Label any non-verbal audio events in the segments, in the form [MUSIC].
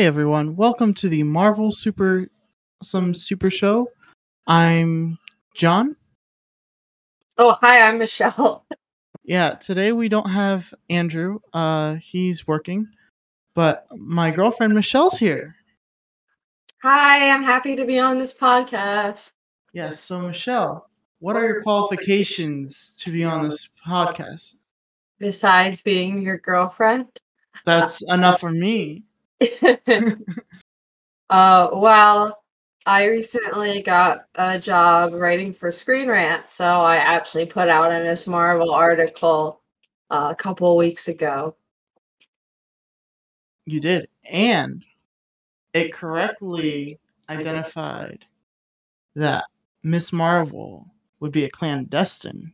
Hey everyone, welcome to the Marvel Super Some Super Show. I'm John. Oh, hi, I'm Michelle. Yeah, today we don't have Andrew. Uh he's working, but my girlfriend Michelle's here. Hi, I'm happy to be on this podcast. Yes, so Michelle, what are your qualifications to be on this podcast? Besides being your girlfriend? That's enough for me. [LAUGHS] uh, well, I recently got a job writing for Screen Rant, so I actually put out a Miss Marvel article uh, a couple weeks ago. You did, and it correctly [LAUGHS] identified that Miss Marvel would be a clandestine.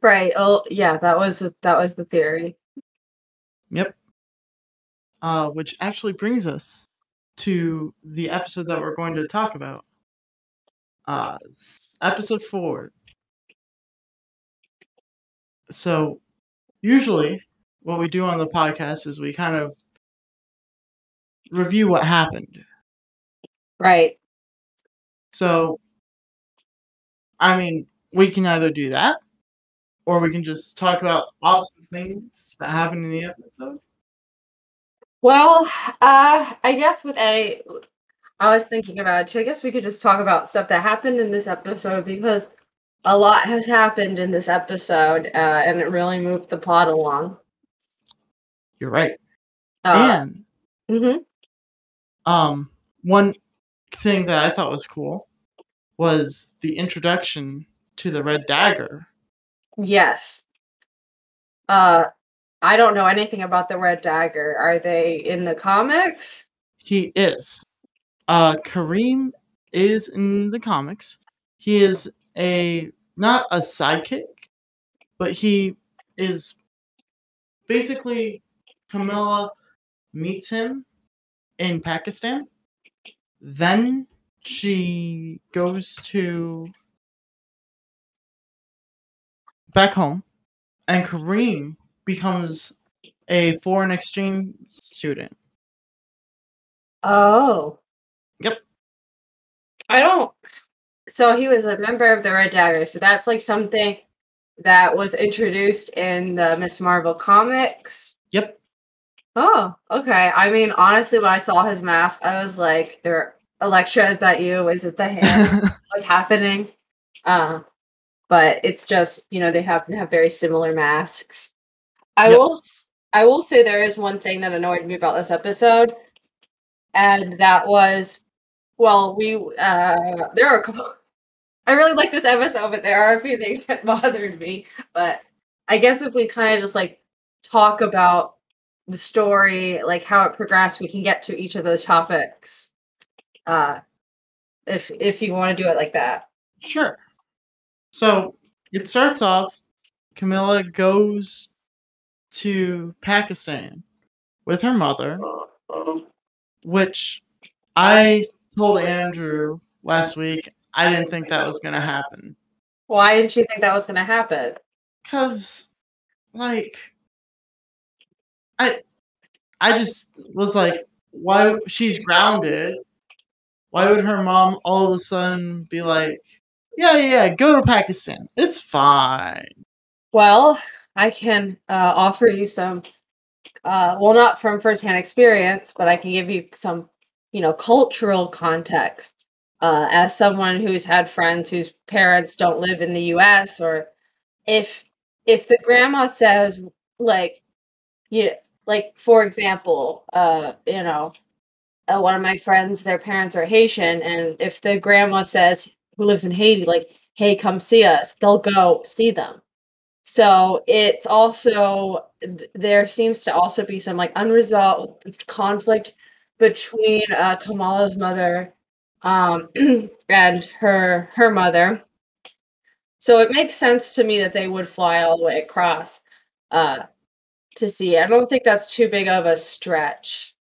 Right. Oh, yeah. That was that was the theory. Yep. Uh, which actually brings us to the episode that we're going to talk about. Uh, episode four. So, usually, what we do on the podcast is we kind of review what happened. Right. So, I mean, we can either do that, or we can just talk about awesome things that happened in the episode. Well, uh, I guess with a, I was thinking about it. I guess we could just talk about stuff that happened in this episode because a lot has happened in this episode, uh, and it really moved the plot along. You're right. Uh, and mm-hmm. um, one thing that I thought was cool was the introduction to the Red Dagger. Yes. Uh, I don't know anything about the Red Dagger. Are they in the comics? He is. Uh, Kareem is in the comics. He is a not a sidekick, but he is basically Kamala meets him in Pakistan. Then she goes to back home, and Kareem becomes a foreign exchange student. Oh. Yep. I don't. So he was a member of the Red Dagger. So that's like something that was introduced in the Miss Marvel comics. Yep. Oh, okay. I mean, honestly, when I saw his mask, I was like, "There, Elektra, is that you? Is it the [LAUGHS] hand? What's happening?" Uh, but it's just you know they happen to have very similar masks. I yep. will I will say there is one thing that annoyed me about this episode, and that was, well, we uh there are a couple. I really like this episode, but there are a few things that [LAUGHS] bothered me. But I guess if we kind of just like talk about the story, like how it progressed, we can get to each of those topics. Uh, if if you want to do it like that, sure. So it starts off. Kamala goes to Pakistan with her mother, which I told Andrew last week I didn't think that was going to happen. Why didn't you think that was going to happen? Because, like, I, I just was like, why she's grounded? Why would her mom all of a sudden be like, yeah, yeah, go to Pakistan. It's fine. Well, I can uh, offer you some, uh, well, not from firsthand experience, but I can give you some, you know, cultural context. Uh, as someone who's had friends whose parents don't live in the U.S., or if if the grandma says like, you like for example, uh, you know, uh, one of my friends, their parents are Haitian, and if the grandma says who lives in Haiti, like, hey, come see us, they'll go see them so it's also there seems to also be some like unresolved conflict between uh, Kamala's mother um, [CLEARS THROAT] and her her mother. So it makes sense to me that they would fly all the way across uh, to see. I don't think that's too big of a stretch.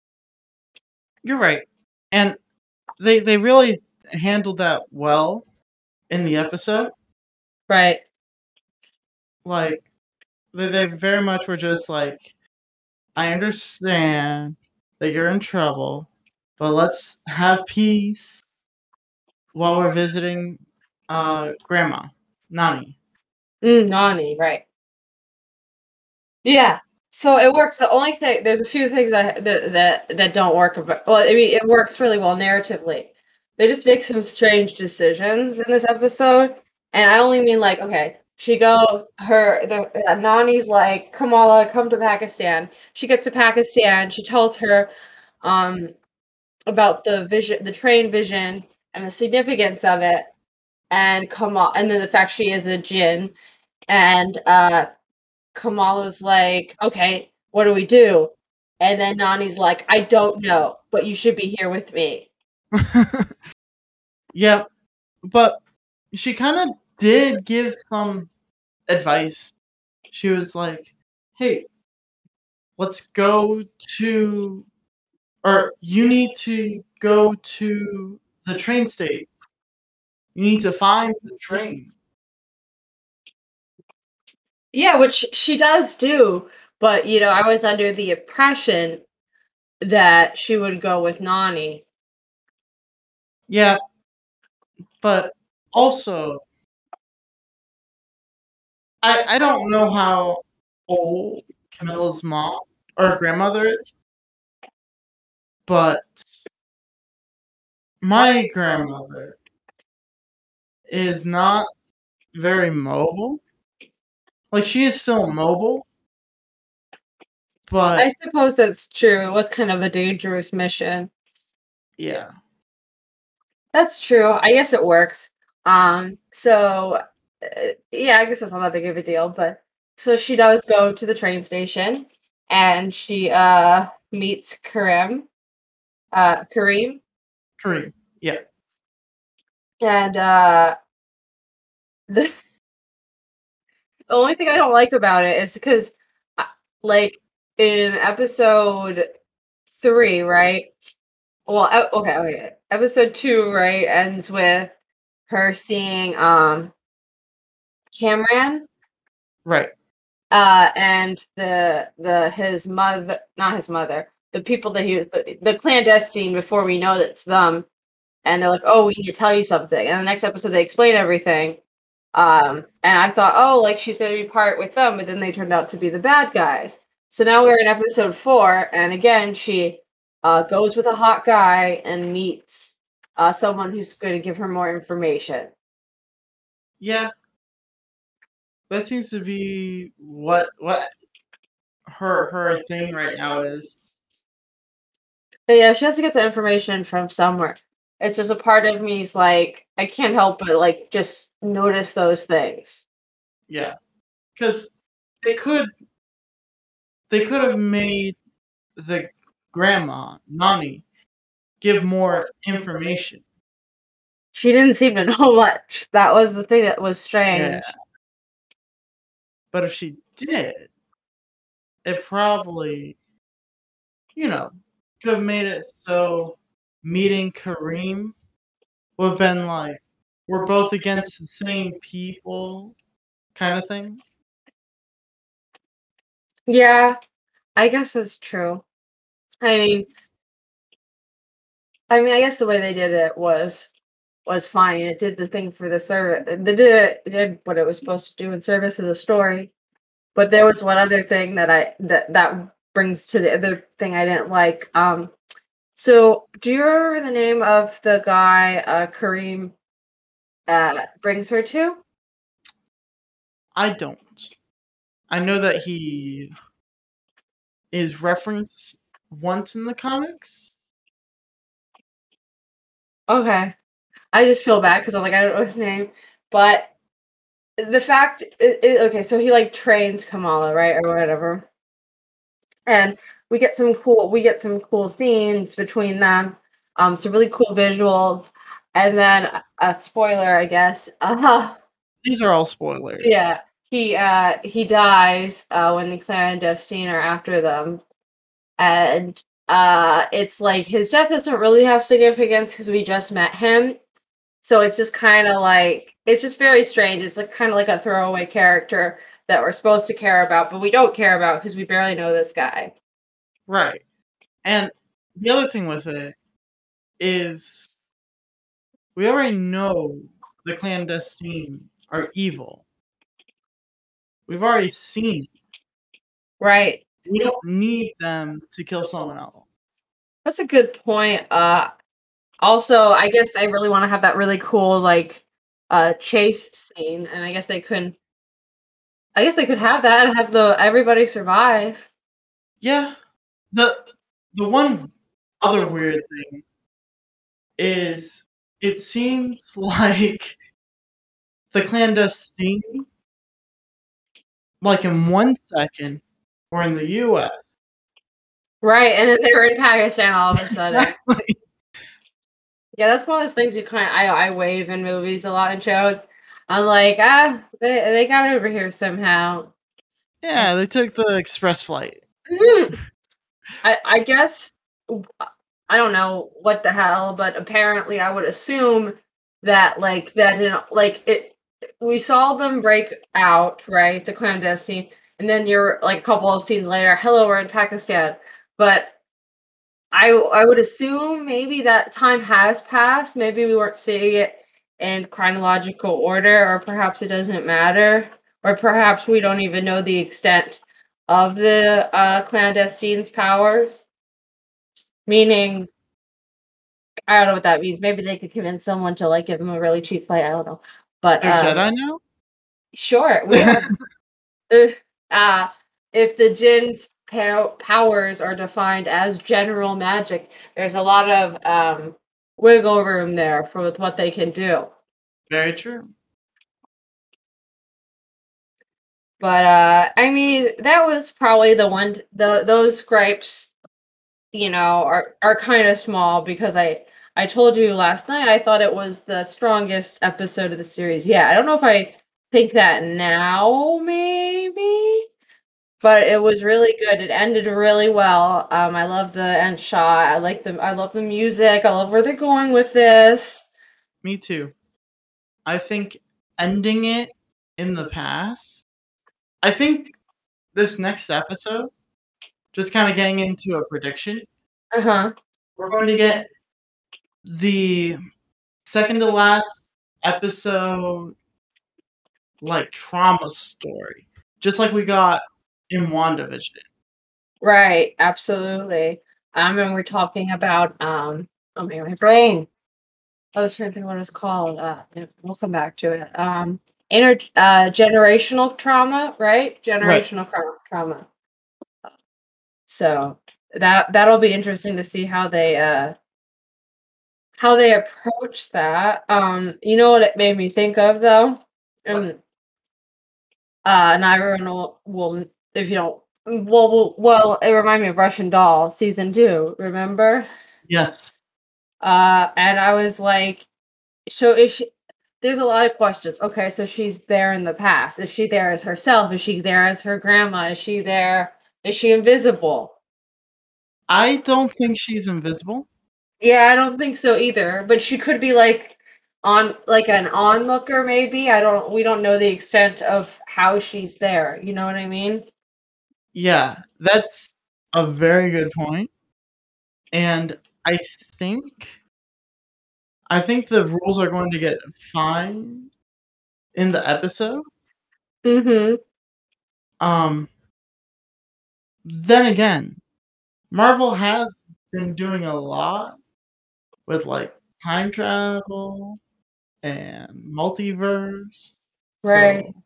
You're right, and they they really handled that well in the episode. Right like they, they very much were just like i understand that you're in trouble, but let's have peace while we're visiting uh grandma, Nani. Mm, Nani, right. Yeah. So it works. The only thing there's a few things that that that, that don't work about well, I mean it works really well narratively. They just make some strange decisions in this episode. And I only mean like, okay, she go her the uh, Nani's like, Kamala, come to Pakistan. She gets to Pakistan, she tells her um about the vision the train vision and the significance of it and Kamal and then the fact she is a jinn and uh Kamala's like, okay, what do we do? And then Nani's like, I don't know, but you should be here with me. [LAUGHS] yeah, but she kind of did give some advice. She was like, hey, let's go to, or you need to go to the train station. You need to find the train. Yeah, which she does do, but you know, I was under the impression that she would go with Nani. Yeah, but also, I I don't know how old Kamala's mom or grandmother is, but my grandmother is not very mobile. Like she is still mobile, but I suppose that's true. It was kind of a dangerous mission. Yeah. That's true. I guess it works. Um so uh, yeah, I guess that's not that big of a deal, but so she does go to the train station and she uh meets Karim. Uh Kareem. Kareem. Yeah. And uh the the only thing I don't like about it is because, uh, like, in episode three, right? Well, okay, okay. Episode two, right, ends with her seeing um Kamran. Right. Uh, and the the his mother, not his mother, the people that he was the, the clandestine before we know that it's them, and they're like, "Oh, we need to tell you something." And the next episode, they explain everything, um, and I thought, oh, like she's going to be part with them, but then they turned out to be the bad guys. So now we're in episode four, and again, she uh, goes with a hot guy and meets uh, someone who's going to give her more information. Yeah, that seems to be what what her her thing right now is. But yeah, she has to get the information from somewhere it's just a part of me's like I can't help but like just notice those things. Yeah, because they could they could have made the grandma Nani give more information. She didn't seem to [LAUGHS] know much. That was the thing that was strange. Yeah. But if she did, it probably, you know, could have made it so meeting Kareem would have been like, we're both against the same people kind of thing. Yeah, I guess that's true. I mean, I mean, I guess the way they did it was was fine. It did the thing for the service. It did it, did what it was supposed to do in service of the story. But there was one other thing that I that that brings to the other thing I didn't like. Um, so, do you remember the name of the guy uh, Kareem uh, brings her to? I don't. I know that he is referenced once in the comics. Okay. I just feel bad because I'm like, I don't know his name. But the fact, it, it, okay, so he like trains Kamala, right? Or whatever. And we get some cool we get some cool scenes between them um some really cool visuals and then a spoiler i guess Uh-huh. [LAUGHS] these are all spoilers yeah he uh he dies uh when the clandestine are after them and uh it's like his death doesn't really have significance because we just met him so it's just kind of like it's just very strange it's like kind of like a throwaway character that we're supposed to care about but we don't care about because we barely know this guy Right. And the other thing with it is we already know the clandestine are evil. We've already seen it. Right. We don't need them to kill someone else. That's a good point. Uh also, I guess I really want to have that really cool like uh chase scene and I guess they couldn't I guess they could have that and have the everybody survive. Yeah. The the one other weird thing is it seems [LAUGHS] like the clandestine like in one second we're in the US. Right, and then they were in Pakistan all of a sudden. Exactly. Yeah, that's one of those things you kind of I I wave in movies a lot and shows. I'm like, ah, they they got over here somehow. Yeah, they took the express flight. Mhm. I I guess I don't know what the hell, but apparently I would assume that like that didn't like it. We saw them break out, right? The clandestine, and then you're like a couple of scenes later. Hello, we're in Pakistan, but I I would assume maybe that time has passed. Maybe we weren't seeing it in chronological order, or perhaps it doesn't matter, or perhaps we don't even know the extent of the uh, clandestine's powers. Meaning, I don't know what that means. Maybe they could convince someone to like give them a really cheap flight. I don't know, but um, Jedi now? sure, we are. Uh, [LAUGHS] uh, if the jinn's pow- powers are defined as general magic, there's a lot of um, wiggle room there for with what they can do. Very true. But uh, I mean, that was probably the one. The those gripes, you know, are are kind of small because I I told you last night I thought it was the strongest episode of the series. Yeah, I don't know if I think that now, maybe. But it was really good. It ended really well. Um, I love the end shot. I like the I love the music. I love where they're going with this. Me too. I think ending it in the past. I think this next episode, just kind of getting into a prediction, Uh huh. we're going to get the second to last episode, like trauma story, just like we got in WandaVision. Right, absolutely. Um, and we're talking about um, oh my, my brain. I was trying to think what it's called. Uh, we'll come back to it. Um, inter uh, generational trauma, right? Generational tra- trauma. So that that'll be interesting to see how they uh how they approach that. Um, you know what it made me think of though, and uh, not everyone will, will if you don't. Well, well, well, it reminded me of Russian Doll season two. Remember? Yes. Uh, and I was like, so if she, there's a lot of questions. Okay, so she's there in the past. Is she there as herself? Is she there as her grandma? Is she there? Is she invisible? I don't think she's invisible. Yeah, I don't think so either. But she could be like on like an onlooker, maybe. I don't. We don't know the extent of how she's there. You know what I mean? Yeah, that's a very good point. And I think I think the rules are going to get fine in the episode. Mm-hmm. Um then again, Marvel has been doing a lot with like time travel and multiverse. Right. So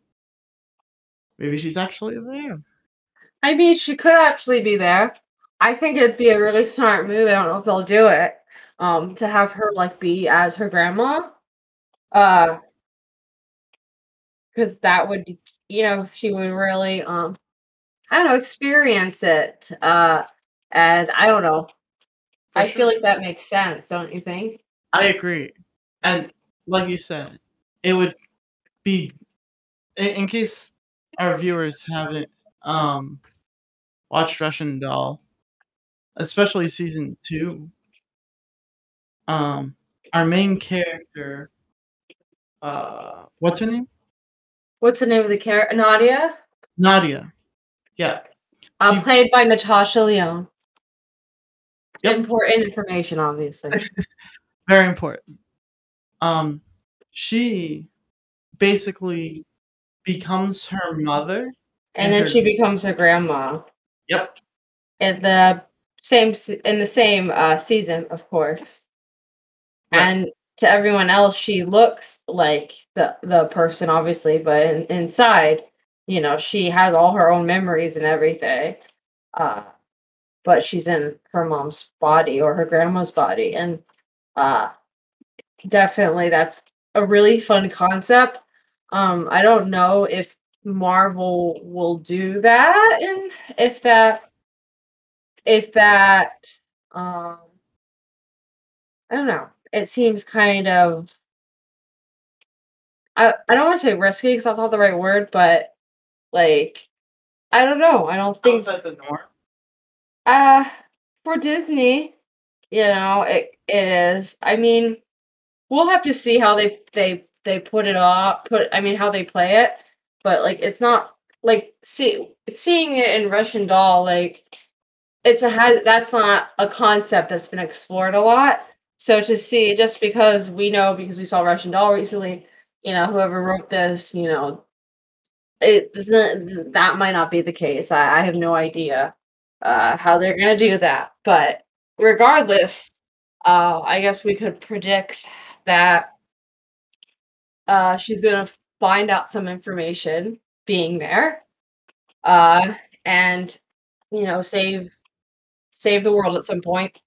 maybe she's actually there. I mean, she could actually be there. I think it'd be a really smart move. I don't know if they'll do it. Um, to have her like be as her grandma. Uh, because that would, you know, she would really, um, I don't know, experience it. Uh, and I don't know. For I feel like that makes sense, don't you think? I agree. And like you said, it would be in, in case our viewers haven't um watched Russian Doll, especially season 2. Um our main character uh what's her name? What's the name of the character? Nadia, Nadia. Yeah. uh, She- played by Natasha Lyonne. Yep. Important information, obviously. [LAUGHS] Very important. Um, she basically becomes her mother. and then her- she becomes her grandma Yep. in the same in the same uh, season, of course. Right. And to everyone else, she looks like the the person, obviously, but in, inside, you know, she has all her own memories and everything. Uh, but she's in her mom's body or her grandma's body, and uh, definitely that's a really fun concept. Um, I don't know if Marvel will do that and if that if that um I don't know. It seems kind of I, I don't want to say risky because that's not the right word, but like I don't know. I don't think Outside the norm. uh for Disney, you know, it it is. I mean, we'll have to see how they they they put it off. Put I mean how they play it, but like it's not like see seeing it in Russian Doll like it's a has that's not a concept that's been explored a lot. So to see just because we know because we saw Russian Doll recently, you know, whoever wrote this, you know, it that might not be the case. I, I have no idea uh, how they're gonna do that. But regardless, uh, I guess we could predict that uh, she's gonna find out some information being there, uh, and you know save save the world at some point.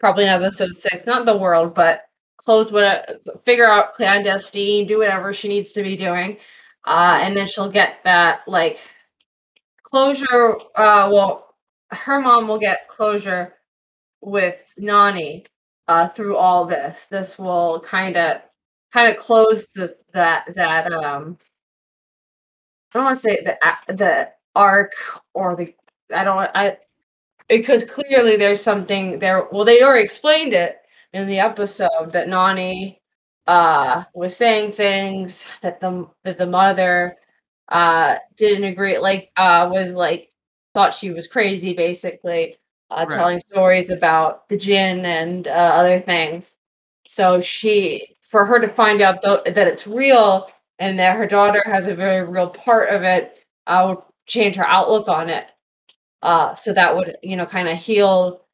Probably in episode six, not the world, but close what figure out clandestine, do whatever she needs to be doing, uh, and then she'll get that like closure. Uh, well, her mom will get closure with Nani uh, through all this. This will kind of kind of close the that that um I don't want to say the the arc or the I don't I because clearly there's something there. Well, they already explained it in the episode that Nani uh was saying things that the that the mother uh didn't agree like uh was like thought she was crazy basically uh Right. telling stories about the jinn and uh, other things so she for her to find out tho- that it's real and that her daughter has a very real part of it uh, would change her outlook on it uh so that would you know kind of heal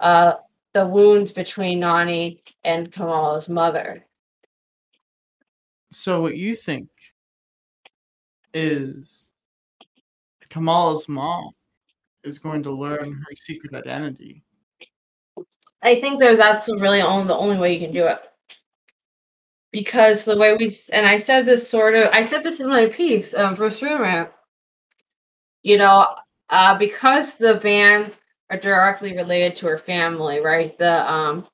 uh the wounds between Nani and Kamala's mother. So what you think is Kamala's mom is going to learn her secret identity. I think there's that's really only the only way you can do it. Because the way we and I said this sort of I said this in my piece um for Screen Rant. You know, uh because the bands are directly related to her family, right? The um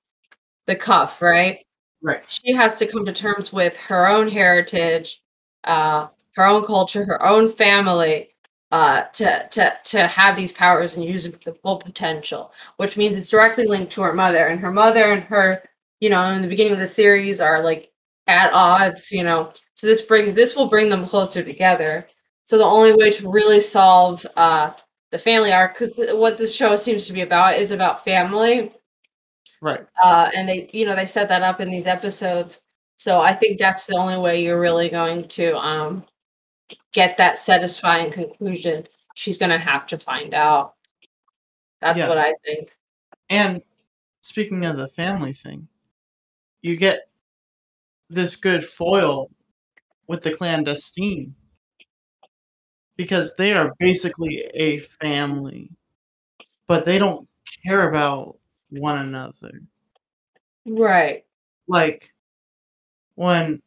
the cuff, right? Right. She has to come to terms with her own heritage, uh her own culture, her own family, uh to to to have these powers and use the full potential which means it's directly linked to her mother and her mother and her you know in the beginning of the series are like at odds you know. So this brings this will bring them closer together. So the only way to really solve uh the family arc because what this show seems to be about is about family. Right. uh and they you know they set that up in these episodes. So i think that's the only way you're really going to um get that satisfying conclusion she's going to have to find out. That's Yeah. what i think. And speaking of the family thing, you get this good foil with the clandestine because they are basically a family, but they don't care about one another. right Like when,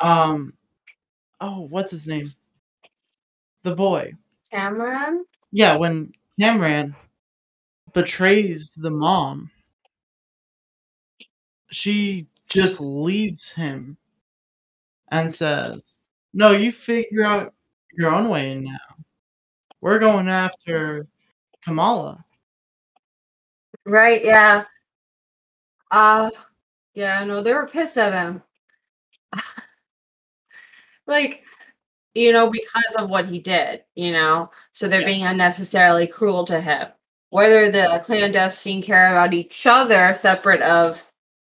um, oh, what's his name? The boy. cameron Yeah, when Cameron betrays the mom, she just leaves him and says, No, you figure out your own way now. We're going after Kamala. right yeah uh yeah no they were pissed at him [LAUGHS] like you know because of what he did you know so they're Yeah. being unnecessarily cruel to him whether the clandestine care about each other separate of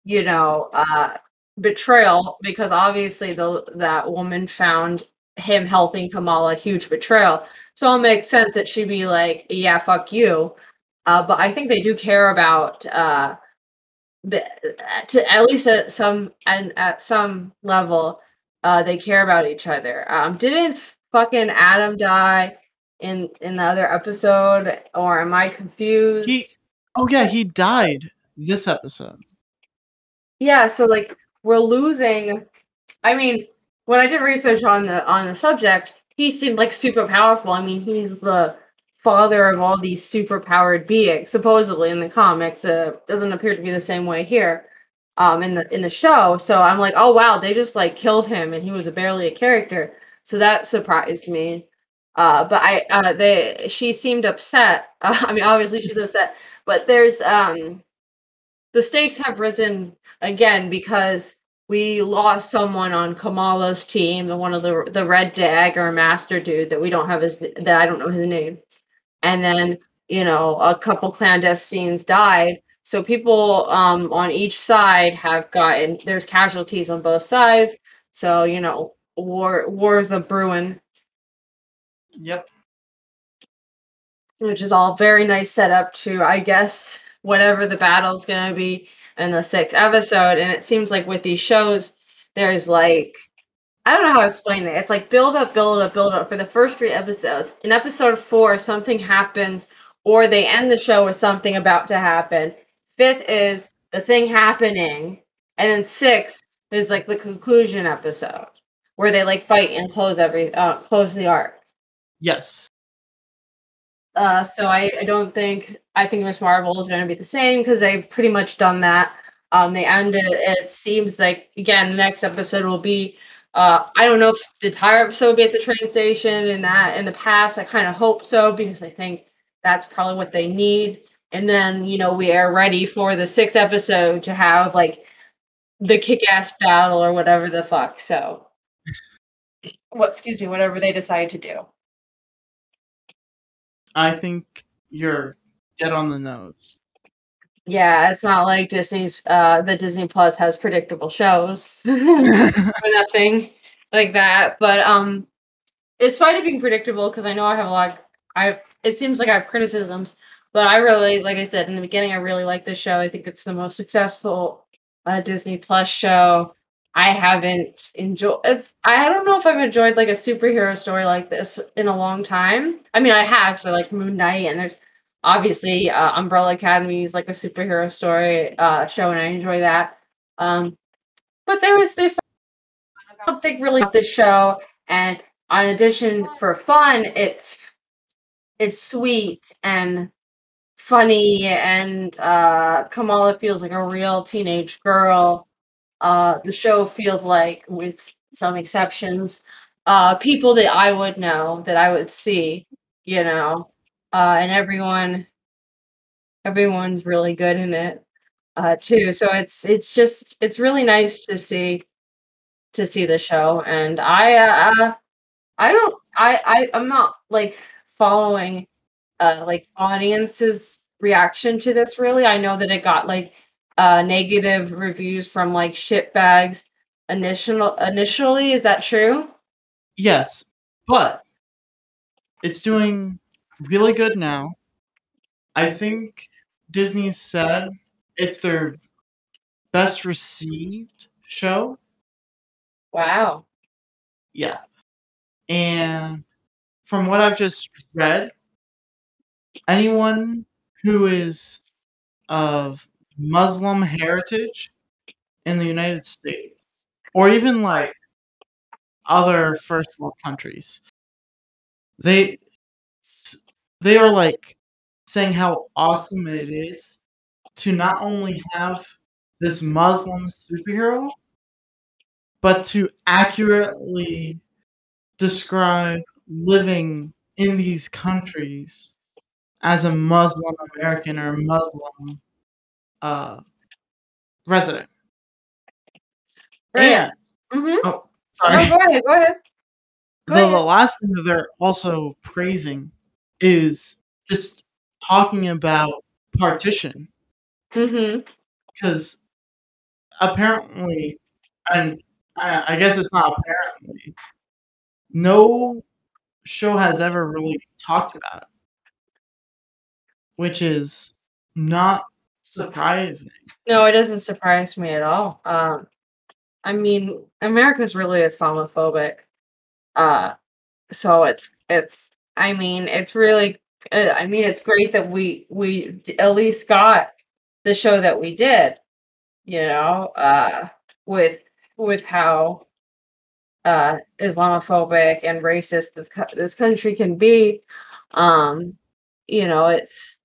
you know uh betrayal because obviously the that woman found him helping Kamala huge betrayal. So it makes sense that she'd be like, yeah, fuck you. Uh, but I think they do care about uh, the, to at least at some and at some level, uh, they care about each other. Um, didn't fucking Adam die in in the other episode, or am I confused? He, oh yeah, he died this episode. Yeah, so like we're losing. I mean, when I did research on the on the subject, he seemed like super powerful. I mean, he's the father of all these super powered beings, supposedly in the comics. Uh, doesn't appear to be the same way here, um, in the in the show. So I'm like, oh wow, they just like killed him, and he was a barely a character. So that surprised me. Uh, but I, uh, they, she seemed upset. Uh, [LAUGHS] I mean, obviously she's upset, but there's, um, the stakes have risen again because we lost someone on Kamala's team, the one of the the Red Dagger Master dude that we don't have his that I don't know his name, and then you know a couple clandestines died. So people um, on each side have gotten there's casualties on both sides. So you know war wars a brewing. Yep. Which is all very nice setup to I guess whatever the battle's gonna be in the sixth episode. And it seems like with these shows, there's like I don't know how to explain it. It's like build up, build up, build up for the first three episodes. In episode four, something happens, or they end the show with something about to happen. Fifth is the thing happening, and then six is like the conclusion episode where they like fight and close every uh, close the arc. Yes. Uh, so I, I don't think I think Miss Marvel is going to be the same because they've pretty much done that. Um, they ended. It seems like again the next episode will be. Uh, I don't know if the entire episode will be at the train station. In that in the past, I kind of hope so because I think that's probably what they need. And then you know we are ready for the sixth episode to have like the kick-ass battle or whatever the fuck. So, what? Excuse me. Whatever they decide to do. I think you're dead on the nose. Yeah, it's not like Disney's uh the Disney Plus has predictable shows [LAUGHS] or [LAUGHS] nothing like that. But um it's fine to being predictable because I know I have a lot I it seems like I have criticisms, but I really like I said in the beginning, I really like this show. I think it's the most successful uh, Disney Plus show. I haven't enjoyed it's I don't know if I've enjoyed like a superhero story like this in a long time. I mean I have, so like Moon Knight and there's obviously uh, Umbrella Academy is like a superhero story uh show and I enjoy that. Um but there was there's something really about this show and on addition for fun it's it's sweet and funny and uh Kamala feels like a real teenage girl uh, the show feels like, with some exceptions, uh, people that I would know, that I would see, you know, uh, and everyone, everyone's really good in it, uh, too. So it's it's just it's really nice to see to see the show, and I uh, I don't I I I'm not like following uh like audiences reaction to this really. I know that it got like uh, negative reviews from like shitbags initial initially. Is that true? Yes, but it's doing really good now. I think Disney said it's their best received show. Wow. Yeah. And from what I've just read, anyone who is of Muslim heritage in the United States, or even like other first world countries. They they are like saying how awesome it is to not only have this Muslim superhero, but to accurately describe living in these countries as a Muslim American or Muslim uh, resident. Right. And Mm-hmm. oh, sorry. No, go ahead. Go ahead. Go the, the last thing that they're also praising is just talking about partition Mm-hmm. because apparently, and I, I guess it's not apparently, no show has ever really talked about it, which is not surprising. No, it doesn't surprise me at all. Um, I mean, America's really Islamophobic. Uh, so it's it's. I mean, it's really. Uh, I mean, it's great that we we at least got the show that we did. You know, uh, with with how uh Islamophobic and racist this this country can be. Um, you know, it's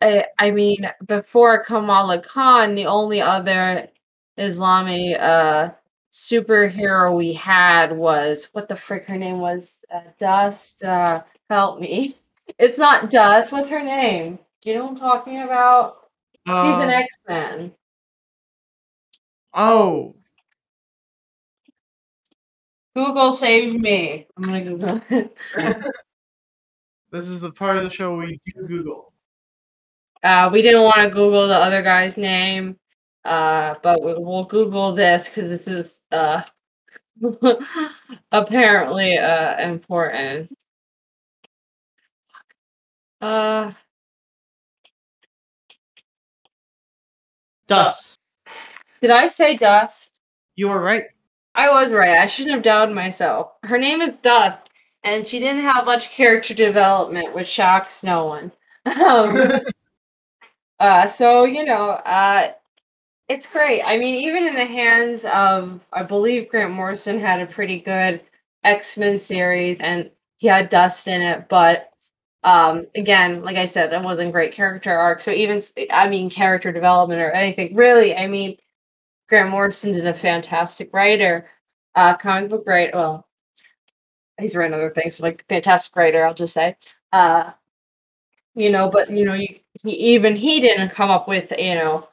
I, I mean, before Kamala Khan, the only other Islami uh superhero we had was what the frick her name was uh, Dust. Uh, help me. [LAUGHS] It's not Dust. What's her name? Do you know what I'm talking about? She's an Uh, X Men. oh, Google saved me. I'm gonna Google. it. [LAUGHS] this is the part of the show we do Google. Uh, we didn't want to Google the other guy's name, uh, but we, we'll Google this because this is uh [LAUGHS] apparently uh important. Uh, Dust. did I say Dust? You were right. I was right. I shouldn't have doubted myself. Her name is Dust, and she didn't have much character development, which shocks no one. [LAUGHS] Um, [LAUGHS] uh, so you know, uh, it's great. I mean, even in the hands of, I believe Grant Morrison had a pretty good X Men series, and he had Dust in it. But um, again, like I said, that wasn't great character arc. So even, I mean, character development or anything really. I mean, Grant Morrison's a fantastic writer, uh, comic book writer. Well, he's written other things, so like fantastic writer. I'll just say, uh, you know, but you know, you, he, even he didn't come up with you know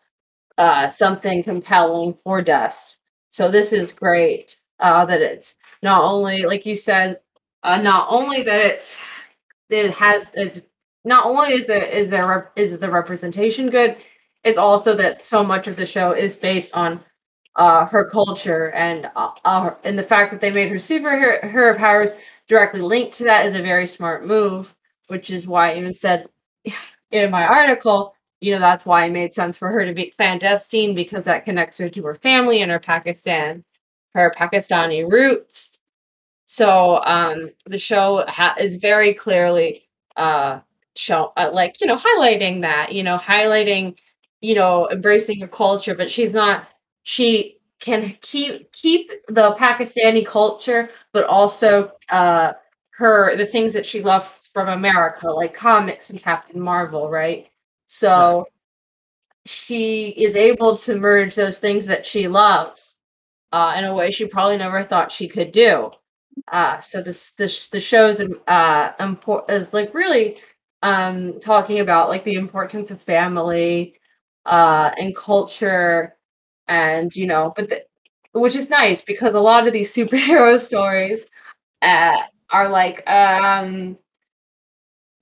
uh, something compelling for Dust. So this is great uh, that it's not only like you said, uh, not only that it's it has it's not only is there is there rep- the representation good, it's also that so much of the show is based on uh, her culture and uh, uh, and the fact that they made her superhero her powers directly linked to that is a very smart move, which is why I even said in my article, you know, that's why it made sense for her to be clandestine because that connects her to her family and her Pakistan, her Pakistani roots. So um, the show ha- is very clearly uh, show uh, like you know highlighting that you know highlighting you know embracing your culture, but she's not she can keep keep the Pakistani culture, but also uh, her the things that she loved from America, like comics and Captain Marvel, right? So she is able to merge those things that she loves uh, in a way she probably never thought she could do. Uh, so this this the show's uh import is like really um talking about like the importance of family uh and culture and you know but the, which is nice because a lot of these [LAUGHS] superhero stories uh, are like um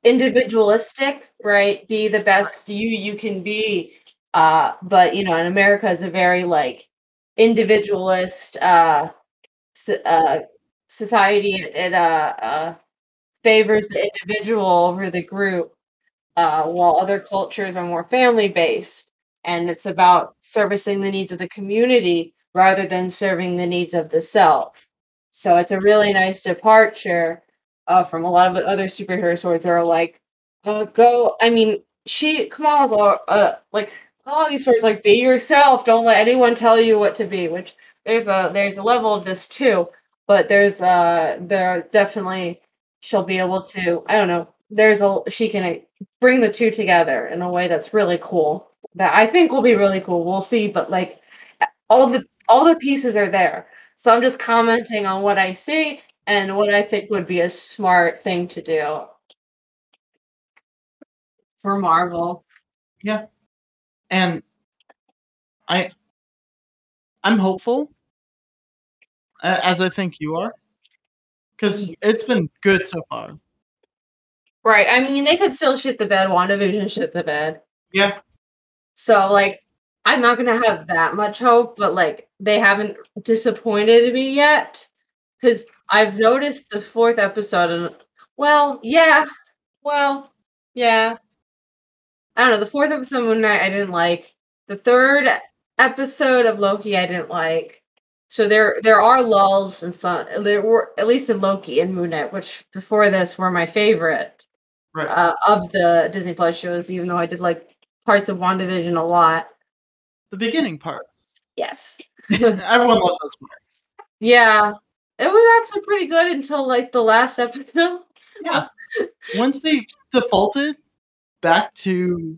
individualistic right? Be the best you you can be. Uh but you know in america is a very like individualist uh, so- uh society. It, it uh, uh favors the individual over the group uh while other cultures are more family based and it's about servicing the needs of the community rather than serving the needs of the self. So it's a really nice departure uh from a lot of other superhero stories that are like uh go i mean she kamala's all uh like all these stories like be yourself don't let anyone tell you what to be which there's a there's a level of this too but there's uh there definitely she'll be able to i don't know there's a she can bring the two together in a way that's really cool that i think will be really cool we'll see but like all the all the pieces are there. So i'm just commenting on what i see and what i think would be a smart thing to do for marvel Yeah. and I I'm hopeful as I think you are because it's been good so far. Right. I mean, they could still shit the bed. WandaVision shit the bed. Yeah. So like, I'm not gonna have that much hope, but like, they haven't disappointed me yet. Because I've noticed the fourth episode, and well, yeah, well, yeah. I don't know. The fourth episode of Moon Knight I didn't like. The third episode of Loki I didn't like. So there there are lulls and some there were at least in Loki and Moon Knight, which before this were my favorite Right. uh, of the Disney Plus shows, even though I did like parts of WandaVision a lot. the beginning parts. Yes. [LAUGHS] Everyone loved those parts. [LAUGHS] Yeah. It was actually pretty good until like the last episode. Yeah. [LAUGHS] Once they defaulted back to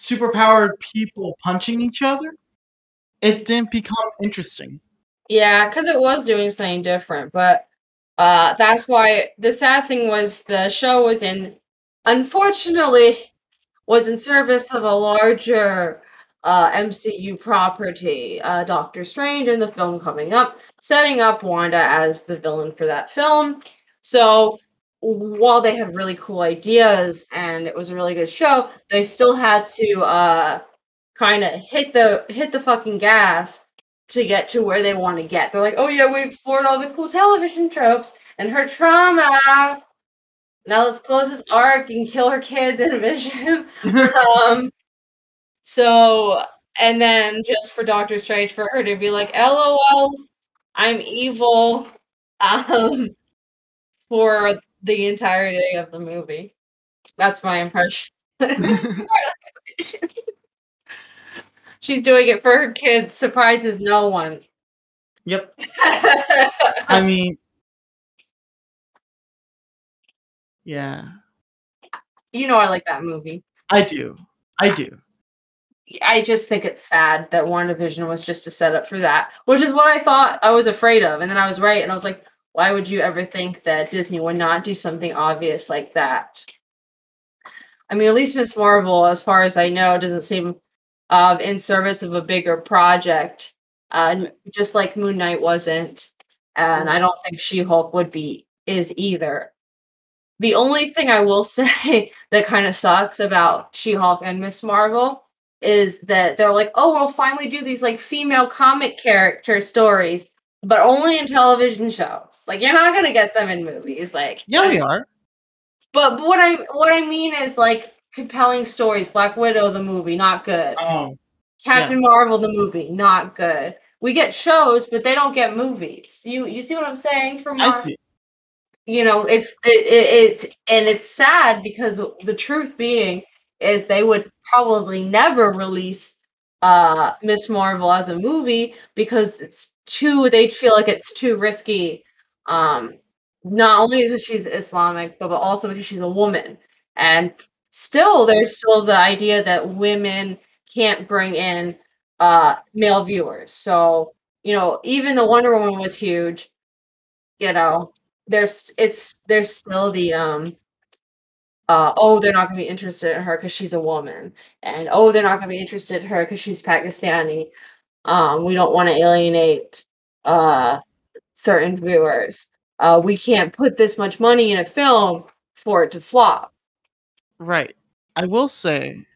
superpowered people punching each other, it didn't become interesting. Yeah, because it was doing something different, but uh that's why the sad thing was the show was in unfortunately was in service of a larger uh MCU property, uh Doctor Strange and the film coming up, setting up Wanda as the villain for that film. So while they had really cool ideas and it was a really good show, they still had to uh kind of hit the hit the fucking gas to get to where they want to get. They're like, oh yeah, we explored all the cool television tropes and her trauma. Now let's close this arc and kill her kids in a vision. [LAUGHS] um, so and then just for Doctor Strange for her to be like, LOL, I'm evil. [LAUGHS] Um, for the entirety of the movie. That's my impression. [LAUGHS] She's doing it for her kids, surprises no one. yep. [LAUGHS] I mean, yeah, you know I like that movie. I do. I do. I just think it's sad that WandaVision was just a setup for that, which is what I thought I was afraid of. And then I was right, and I was like, why would you ever think that Disney would not do something obvious like that? I mean, at least Miss Marvel, as far as I know, doesn't seem uh, in service of a bigger project, uh, just like Moon Knight wasn't. And I don't think She Hulk would be, is either. The only thing I will [LAUGHS] say that kind of sucks about She Hulk and Miss Marvel is that they're like, oh, we'll finally do these like female comic character stories, but only in television shows. Like you're not gonna get them in movies. Like Yeah, we are. But, but what I what I mean is like compelling stories. Black Widow the movie, not good. Oh, Captain Marvel the movie, not good. We get shows, but they don't get movies. You you see what I'm saying? From I see. you know it's it, it, it's and it's sad because the truth being is they would probably never release uh miss marvel as a movie because it's too they'd feel like it's too risky um not only because she's islamic but, but also because she's a woman. And still there's still the idea that women can't bring in uh male viewers. So you know even the wonder woman was huge you know there's it's there's still the um uh oh they're not going to be interested in her because she's a woman. And oh they're not going to be interested in her because she's pakistani. Um we don't want to alienate uh certain viewers. Uh we can't put this much money in a film for it to flop. Right. I will say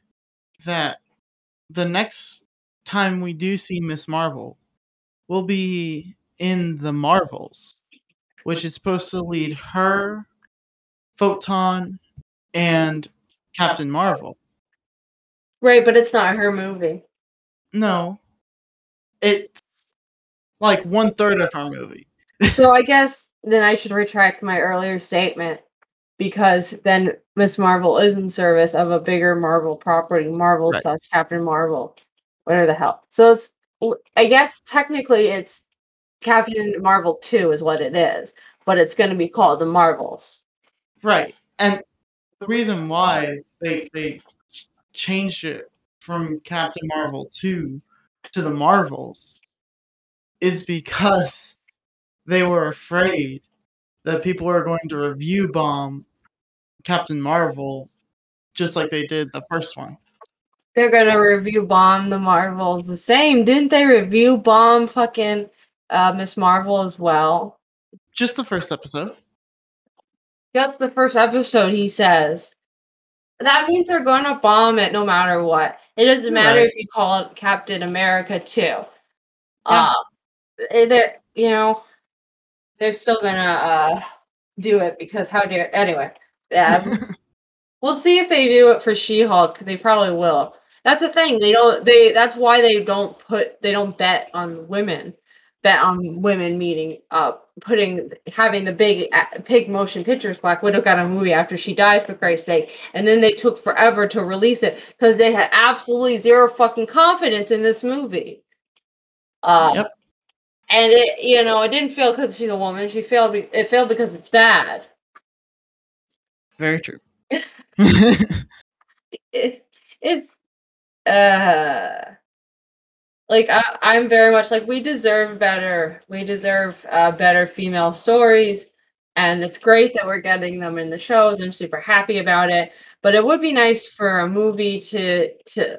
that the next time we do see Miss Marvel will be in the Marvels, which is supposed to lead her, Photon, and Captain Marvel. right but it's not her movie No, it's like one third of her movie. [LAUGHS] so I guess then I should retract my earlier statement because then Miss Marvel is in service of a bigger Marvel property, Marvel Right. slash Captain Marvel, whatever the hell. So it's, I guess technically it's Captain Marvel two is what it is, but it's going to be called the Marvels. Right. And the reason why they they changed it from Captain Marvel 2 to the Marvels is because they were afraid that people were going to review bomb Captain Marvel just like they did the first one. They're going to review bomb the Marvels the same. Didn't they review bomb fucking uh, Miss Marvel as well? Just the first episode. Just the first episode, he says. That means they're going to bomb it no matter what. It doesn't matter Right. if you call it Captain America too. Yeah. Um, it, it- you know, they're still gonna uh, do it because how dare anyway. Yeah, [LAUGHS] we'll see if they do it for She-Hulk. They probably will. That's the thing. They don't. They. That's why they don't put. They don't bet on women. Bet on women meeting. Uh, putting having the big uh, big motion pictures. Black Widow got a movie after she died for Christ's sake, and then they took forever to release it because they had absolutely zero fucking confidence in this movie. Uh, Yep. And it, you know, it didn't fail because she's a woman. She failed. It failed because it's bad. Very true. [LAUGHS] it, it's uh like I, i'm very much like we deserve better. We deserve uh, better female stories. And it's great that we're getting them in the shows. I'm super happy about it. But it would be nice for a movie to to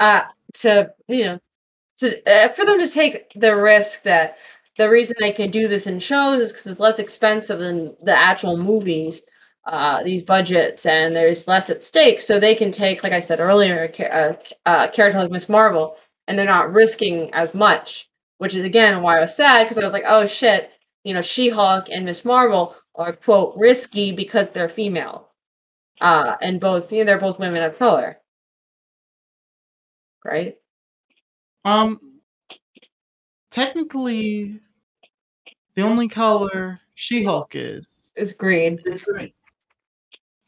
uh to you know to uh, for them to take the risk that the reason they can do this in shows is because it's less expensive than the actual movies uh, these budgets and there's less at stake. So they can take, like I said earlier, a, a, a character like Miss Marvel, and they're not risking as much, which is again why I was sad because I was like, oh shit, you know, She Hulk and Miss Marvel are quote risky because they're females, uh, and both you know they're both women of color, right? um, technically, the only color She-Hulk is It's green. is green,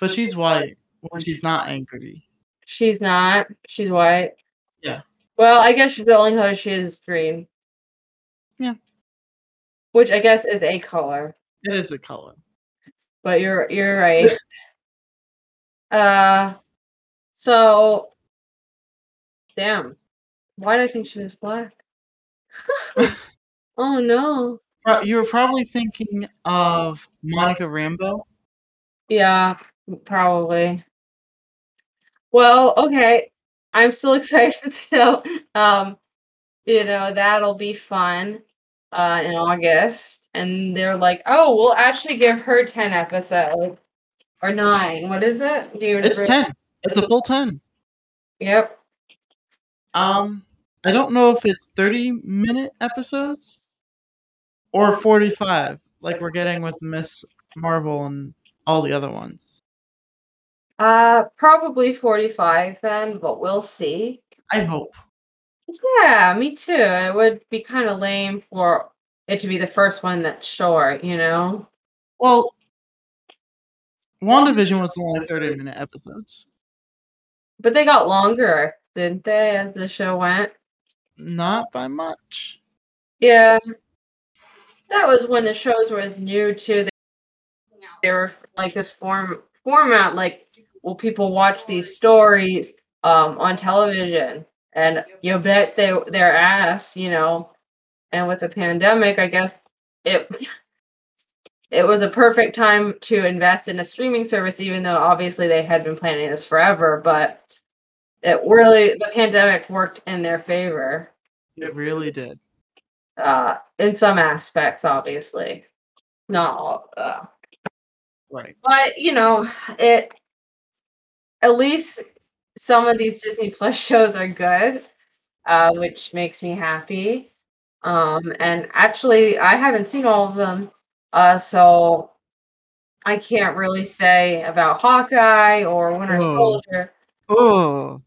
but she's white when she's not angry. She's not. She's white. Yeah. Well, I guess the only color she is green. Yeah. Which I guess is a color. It is a color. but you're you're right. [LAUGHS] uh so damn. Why did I think she was black? [LAUGHS] oh no. You were probably thinking of Monica Rambeau. Yeah, probably. Well, okay. I'm still [LAUGHS] excited for the show. Um, you know, that'll be fun uh in August. And they're like, oh, we'll actually give her 10 episodes. Or nine. What is it? It's remember? ten. It's a full ten. Yep. Um, I don't know if it's thirty minute episodes or forty-five, like we're getting with Miss Marvel and all the other ones. Uh, probably 45 then, but we'll see. I hope. Yeah, me too. It would be kind of lame for it to be the first one that's short, you know? Well, WandaVision was only thirty minute episodes. But they got longer, didn't they, as the show went? Not by much. Yeah. That was when the shows was new too. They, they were like this form format, like will people watch these stories um on television? And you bet they their ass, you know. And with the pandemic, I guess it [LAUGHS] it was a perfect time to invest in a streaming service, even though obviously they had been planning this forever, but it really the pandemic worked in their favor It really did. uh in some aspects obviously not all uh, Right. but you know it at least some of these disney plus [LAUGHS] shows are good uh which makes me happy um and actually i haven't seen all of them uh so i can't really say about hawkeye or winter Whoa. soldier Oh.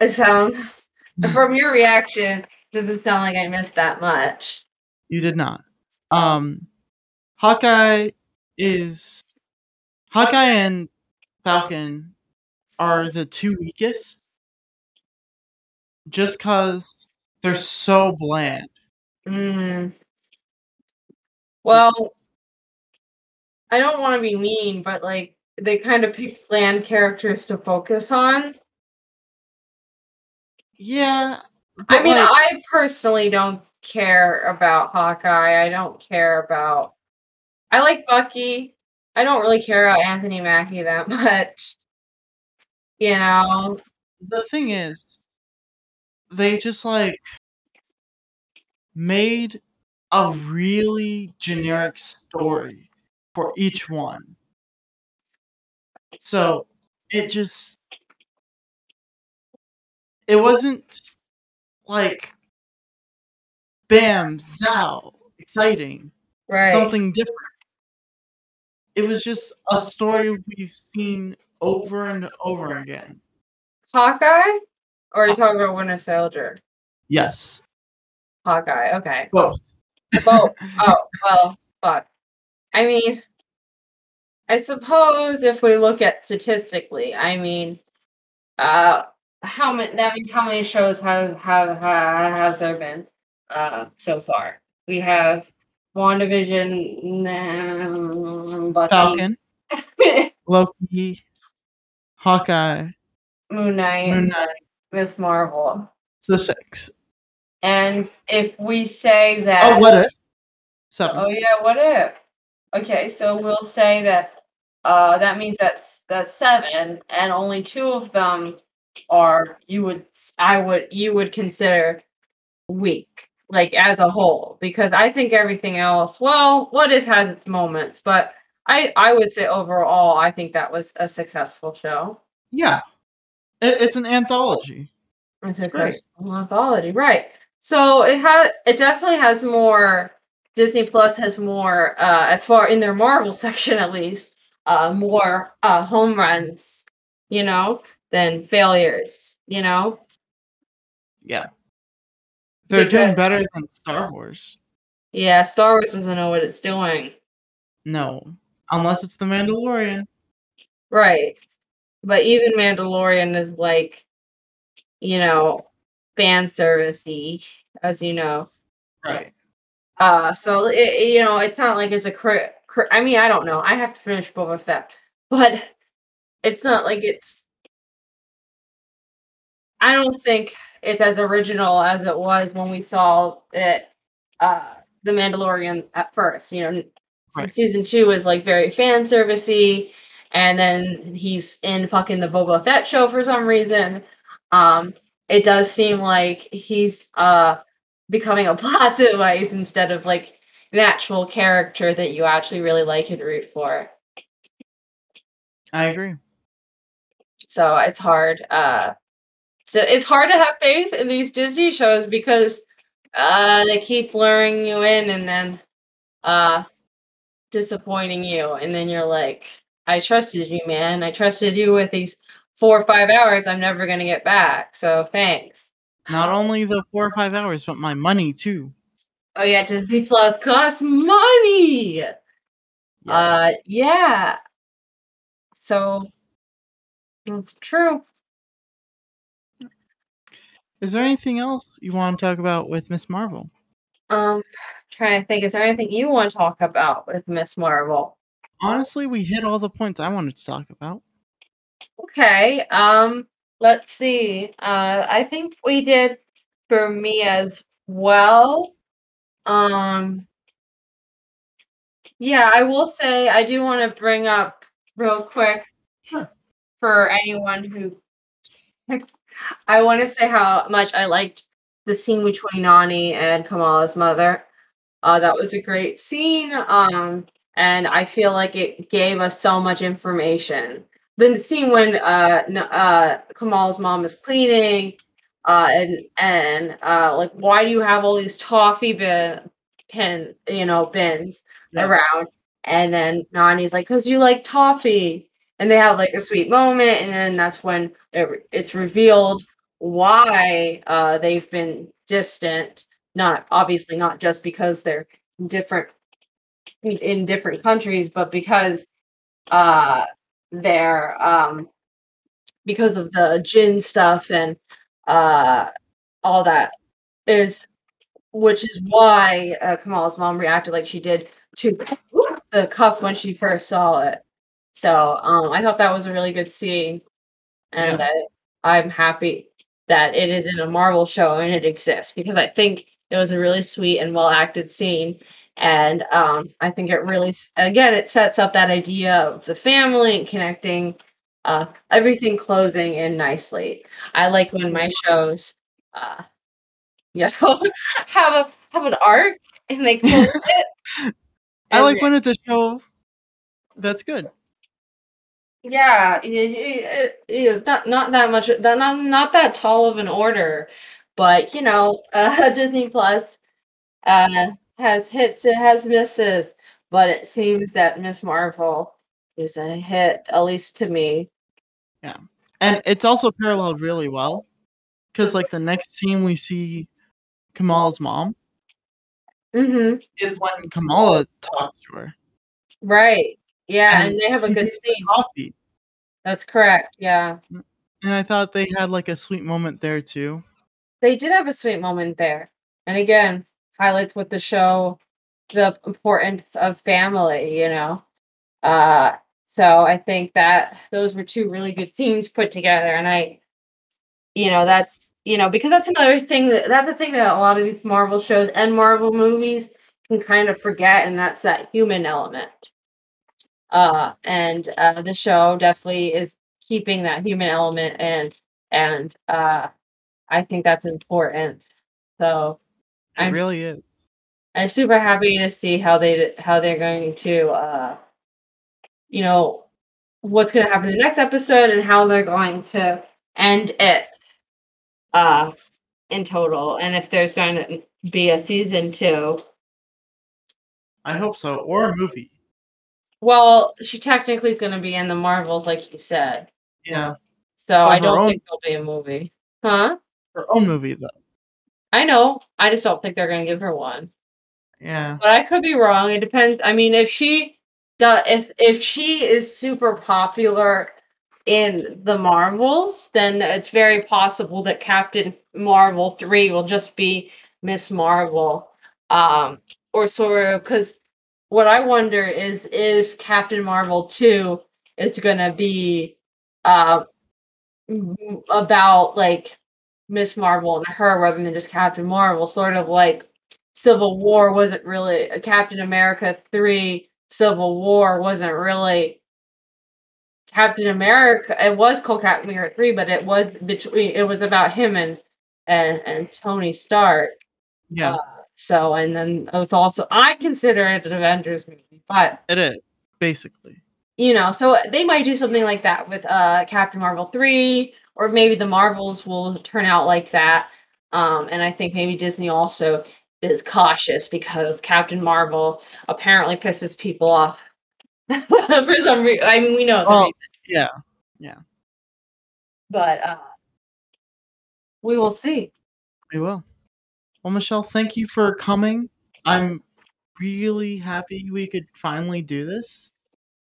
it sounds [LAUGHS] from your reaction doesn't sound like i missed that much You did not. Um, Hawkeye is Hawkeye and Falcon are the two weakest, just cause they're so bland. Mm. Well, I don't want to be mean, but like they kind of pick bland characters to focus on. Yeah, I mean, like, I personally don't care about Hawkeye. I don't care about. I like Bucky. I don't really care about Anthony Mackie that [LAUGHS] much. You know, the thing is, they just like made a really generic story for each one. So it just it wasn't like bam, zow, exciting, Right. something different. It was just a story we've seen over and over again. Hawkeye? Or are you talking about Winter Soldier? Yes, Hawkeye. Okay. both. Both. [LAUGHS] oh, well, fuck. I mean, I suppose if we look at statistically, I mean, uh, how many? That means how many shows have have, have has there been uh so far? We have WandaVision, um, Bucky, Falcon, [LAUGHS] Loki, Hawkeye, Moon Knight, Moon Knight, Miss Marvel. so six. And if we say that, Oh, what if? Seven. Oh yeah, what if? Okay, so we'll say that uh that means that's that's seven, and only two of them are you would I would you would consider weak, like as a whole, because I think everything else, well, what if has its moments, but I I would say overall I think that was a successful show. Yeah, it, it's an anthology. It's It's a great. great anthology, right? So it had it definitely has more. Disney Plus has more, uh, as far in their Marvel [LAUGHS] section at least, uh, more uh, home runs, you know, than failures, you know. Yeah, they're doing better than Star Wars. Yeah, Star Wars doesn't know what it's doing, No, unless it's the Mandalorian. right? But even Mandalorian is like, you know, fan servicey, as you know. Right. Uh, so it, you know, it's not like it's a cri- cri- I mean, I don't know. I have to finish Boba Fett, [LAUGHS] but it's not like it's. I don't think it's as original as it was when we saw it, uh, The Mandalorian at first. You know, Right. season two is like very fan servicey, and then he's in fucking the Boba Fett show for some reason. Um, it does seem like he's uh becoming a [LAUGHS] plot device instead of like an actual character that you actually really like and root for. I agree. So it's hard. Uh, so it's hard to have faith in these Disney shows because uh, they keep luring you in and then uh, disappointing you, and then you're like, "I trusted you, man. I trusted you with these four or five hours. I'm never gonna get back. So thanks." Not only the four or five hours, but my money too. Oh yeah, Disney Plus costs money. Uh, yeah. So that's true. Is there anything else you want to talk about with Miss Marvel? Um, trying to think, is there anything you want to talk about with Miss Marvel? Honestly, we hit all the points I wanted to talk about. Okay. Um, let's see. Uh, I think we did for me as well. Um, yeah, I will say I do want to bring up real quick for anyone who I want to say how much I liked the scene between Nani and Kamala's mother. Uh, that was a great scene. Um, and I feel like it gave us so much information. The scene when uh, uh, Kamal's mom is cleaning, uh, and and uh, like, why do you have all these toffee bin, pin, you know, bins Yeah. around? And then Nani's like, "Cause you like toffee." And they have like a sweet moment, and then that's when it, it's revealed why uh, they've been distant. Not obviously not just because they're different in different countries, but because uh, they're um, because of the jinn stuff and uh, all that is, which is why uh, Kamal's mom reacted like she did to the cuff when she first saw it. So um, I thought that was a really good scene, and Yeah. that I'm happy that it is in a Marvel show and it exists because I think it was a really sweet and well acted scene. And um, I think it really, again, it sets up that idea of the family and connecting, uh, everything closing in nicely. I like when my shows, uh, [LAUGHS] you know, have a have an arc and they close [LAUGHS] it. I like when it's a show that's good. Yeah, y y y y not not that much that not not that tall of an order, but, you know, [LAUGHS] uh, Disney Plus, uh, has hits, it has misses, but it seems that Miss Marvel is a hit, at least to me. Yeah, and it's also paralleled really well because, like, the next scene we see Kamala's mom Mhm. is when Kamala talks to her. Right, yeah, And and they have a good scene. coffee. That's correct, yeah. Mm, and I thought they had, like, a sweet moment there too. They did have a sweet moment there, and again, highlights with the show the importance of family, you know? Uh, so I think that those were 2 really good scenes put together, and I you know, that's you know, because that's another thing that that's the thing that a lot of these Marvel shows and Marvel movies can kind of forget, and that's that human element. Uh, and, uh, the show definitely is keeping that human element and and, uh, I think that's important. So, It I'm really is. I'm super happy to see how they how they're going to, uh you know, what's gonna happen in the next episode and how they're going to end it uh, in total, and if there's gonna be a season 2. I hope so, or a movie. Well, she technically is gonna be in the Marvels, like you said. Yeah. So, I don't own think there'll be a movie. Huh? her own movie, though. I know, I just don't think they're gonna give her one. Yeah. But I could be wrong, it depends I mean, if she do if if she is super popular in the Marvels, then it's very possible that Captain Marvel 3 will just be Miss Marvel, um, or sort of 'cause what I wonder is if Captain Marvel 2 is gonna be, uh, about, like, Miss Marvel and her rather than just Captain Marvel, sort of like Civil War wasn't really uh, Captain America 3: Civil War wasn't really Captain America it was called Captain America 3, but it was between it was about him and and and Tony Stark. Yeah. Uh, so and then it's also I consider it an Avengers movie, but It is, basically. you know, so they might do something like that with, uh, Captain Marvel 3, or maybe the Marvels will turn out like that, um, and I think maybe Disney also is cautious because Captain Marvel apparently pisses people off [LAUGHS] for some reason. I mean, we know the Well, reason. yeah, yeah. But, uh we will see. We will. Well, Michelle, thank you for coming. I'm really happy we could finally do this.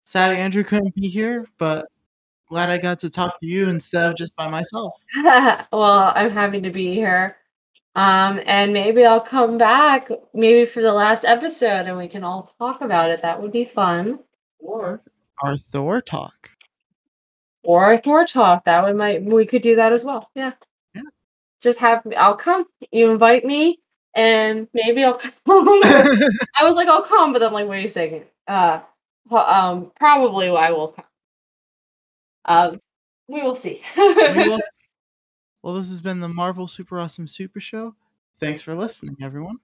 Sad Andrew couldn't be here, but glad I got to talk to you instead of just by myself. [LAUGHS] Well, I'm happy to be here, um, and maybe I'll come back, maybe for the last episode, and we can all talk about it, that would be fun. Or our Thor talk. Or a Thor talk, that one might we could do that as well, yeah. Just have me I'll come, you invite me, and maybe I'll come. [LAUGHS] I was like, "I'll come," but I'm like, "Wait a second. uh, um, probably I will come. Um, we will see. We will [LAUGHS] Well, this has been the Marvel Super Awesome Super Show. Thanks for listening, everyone.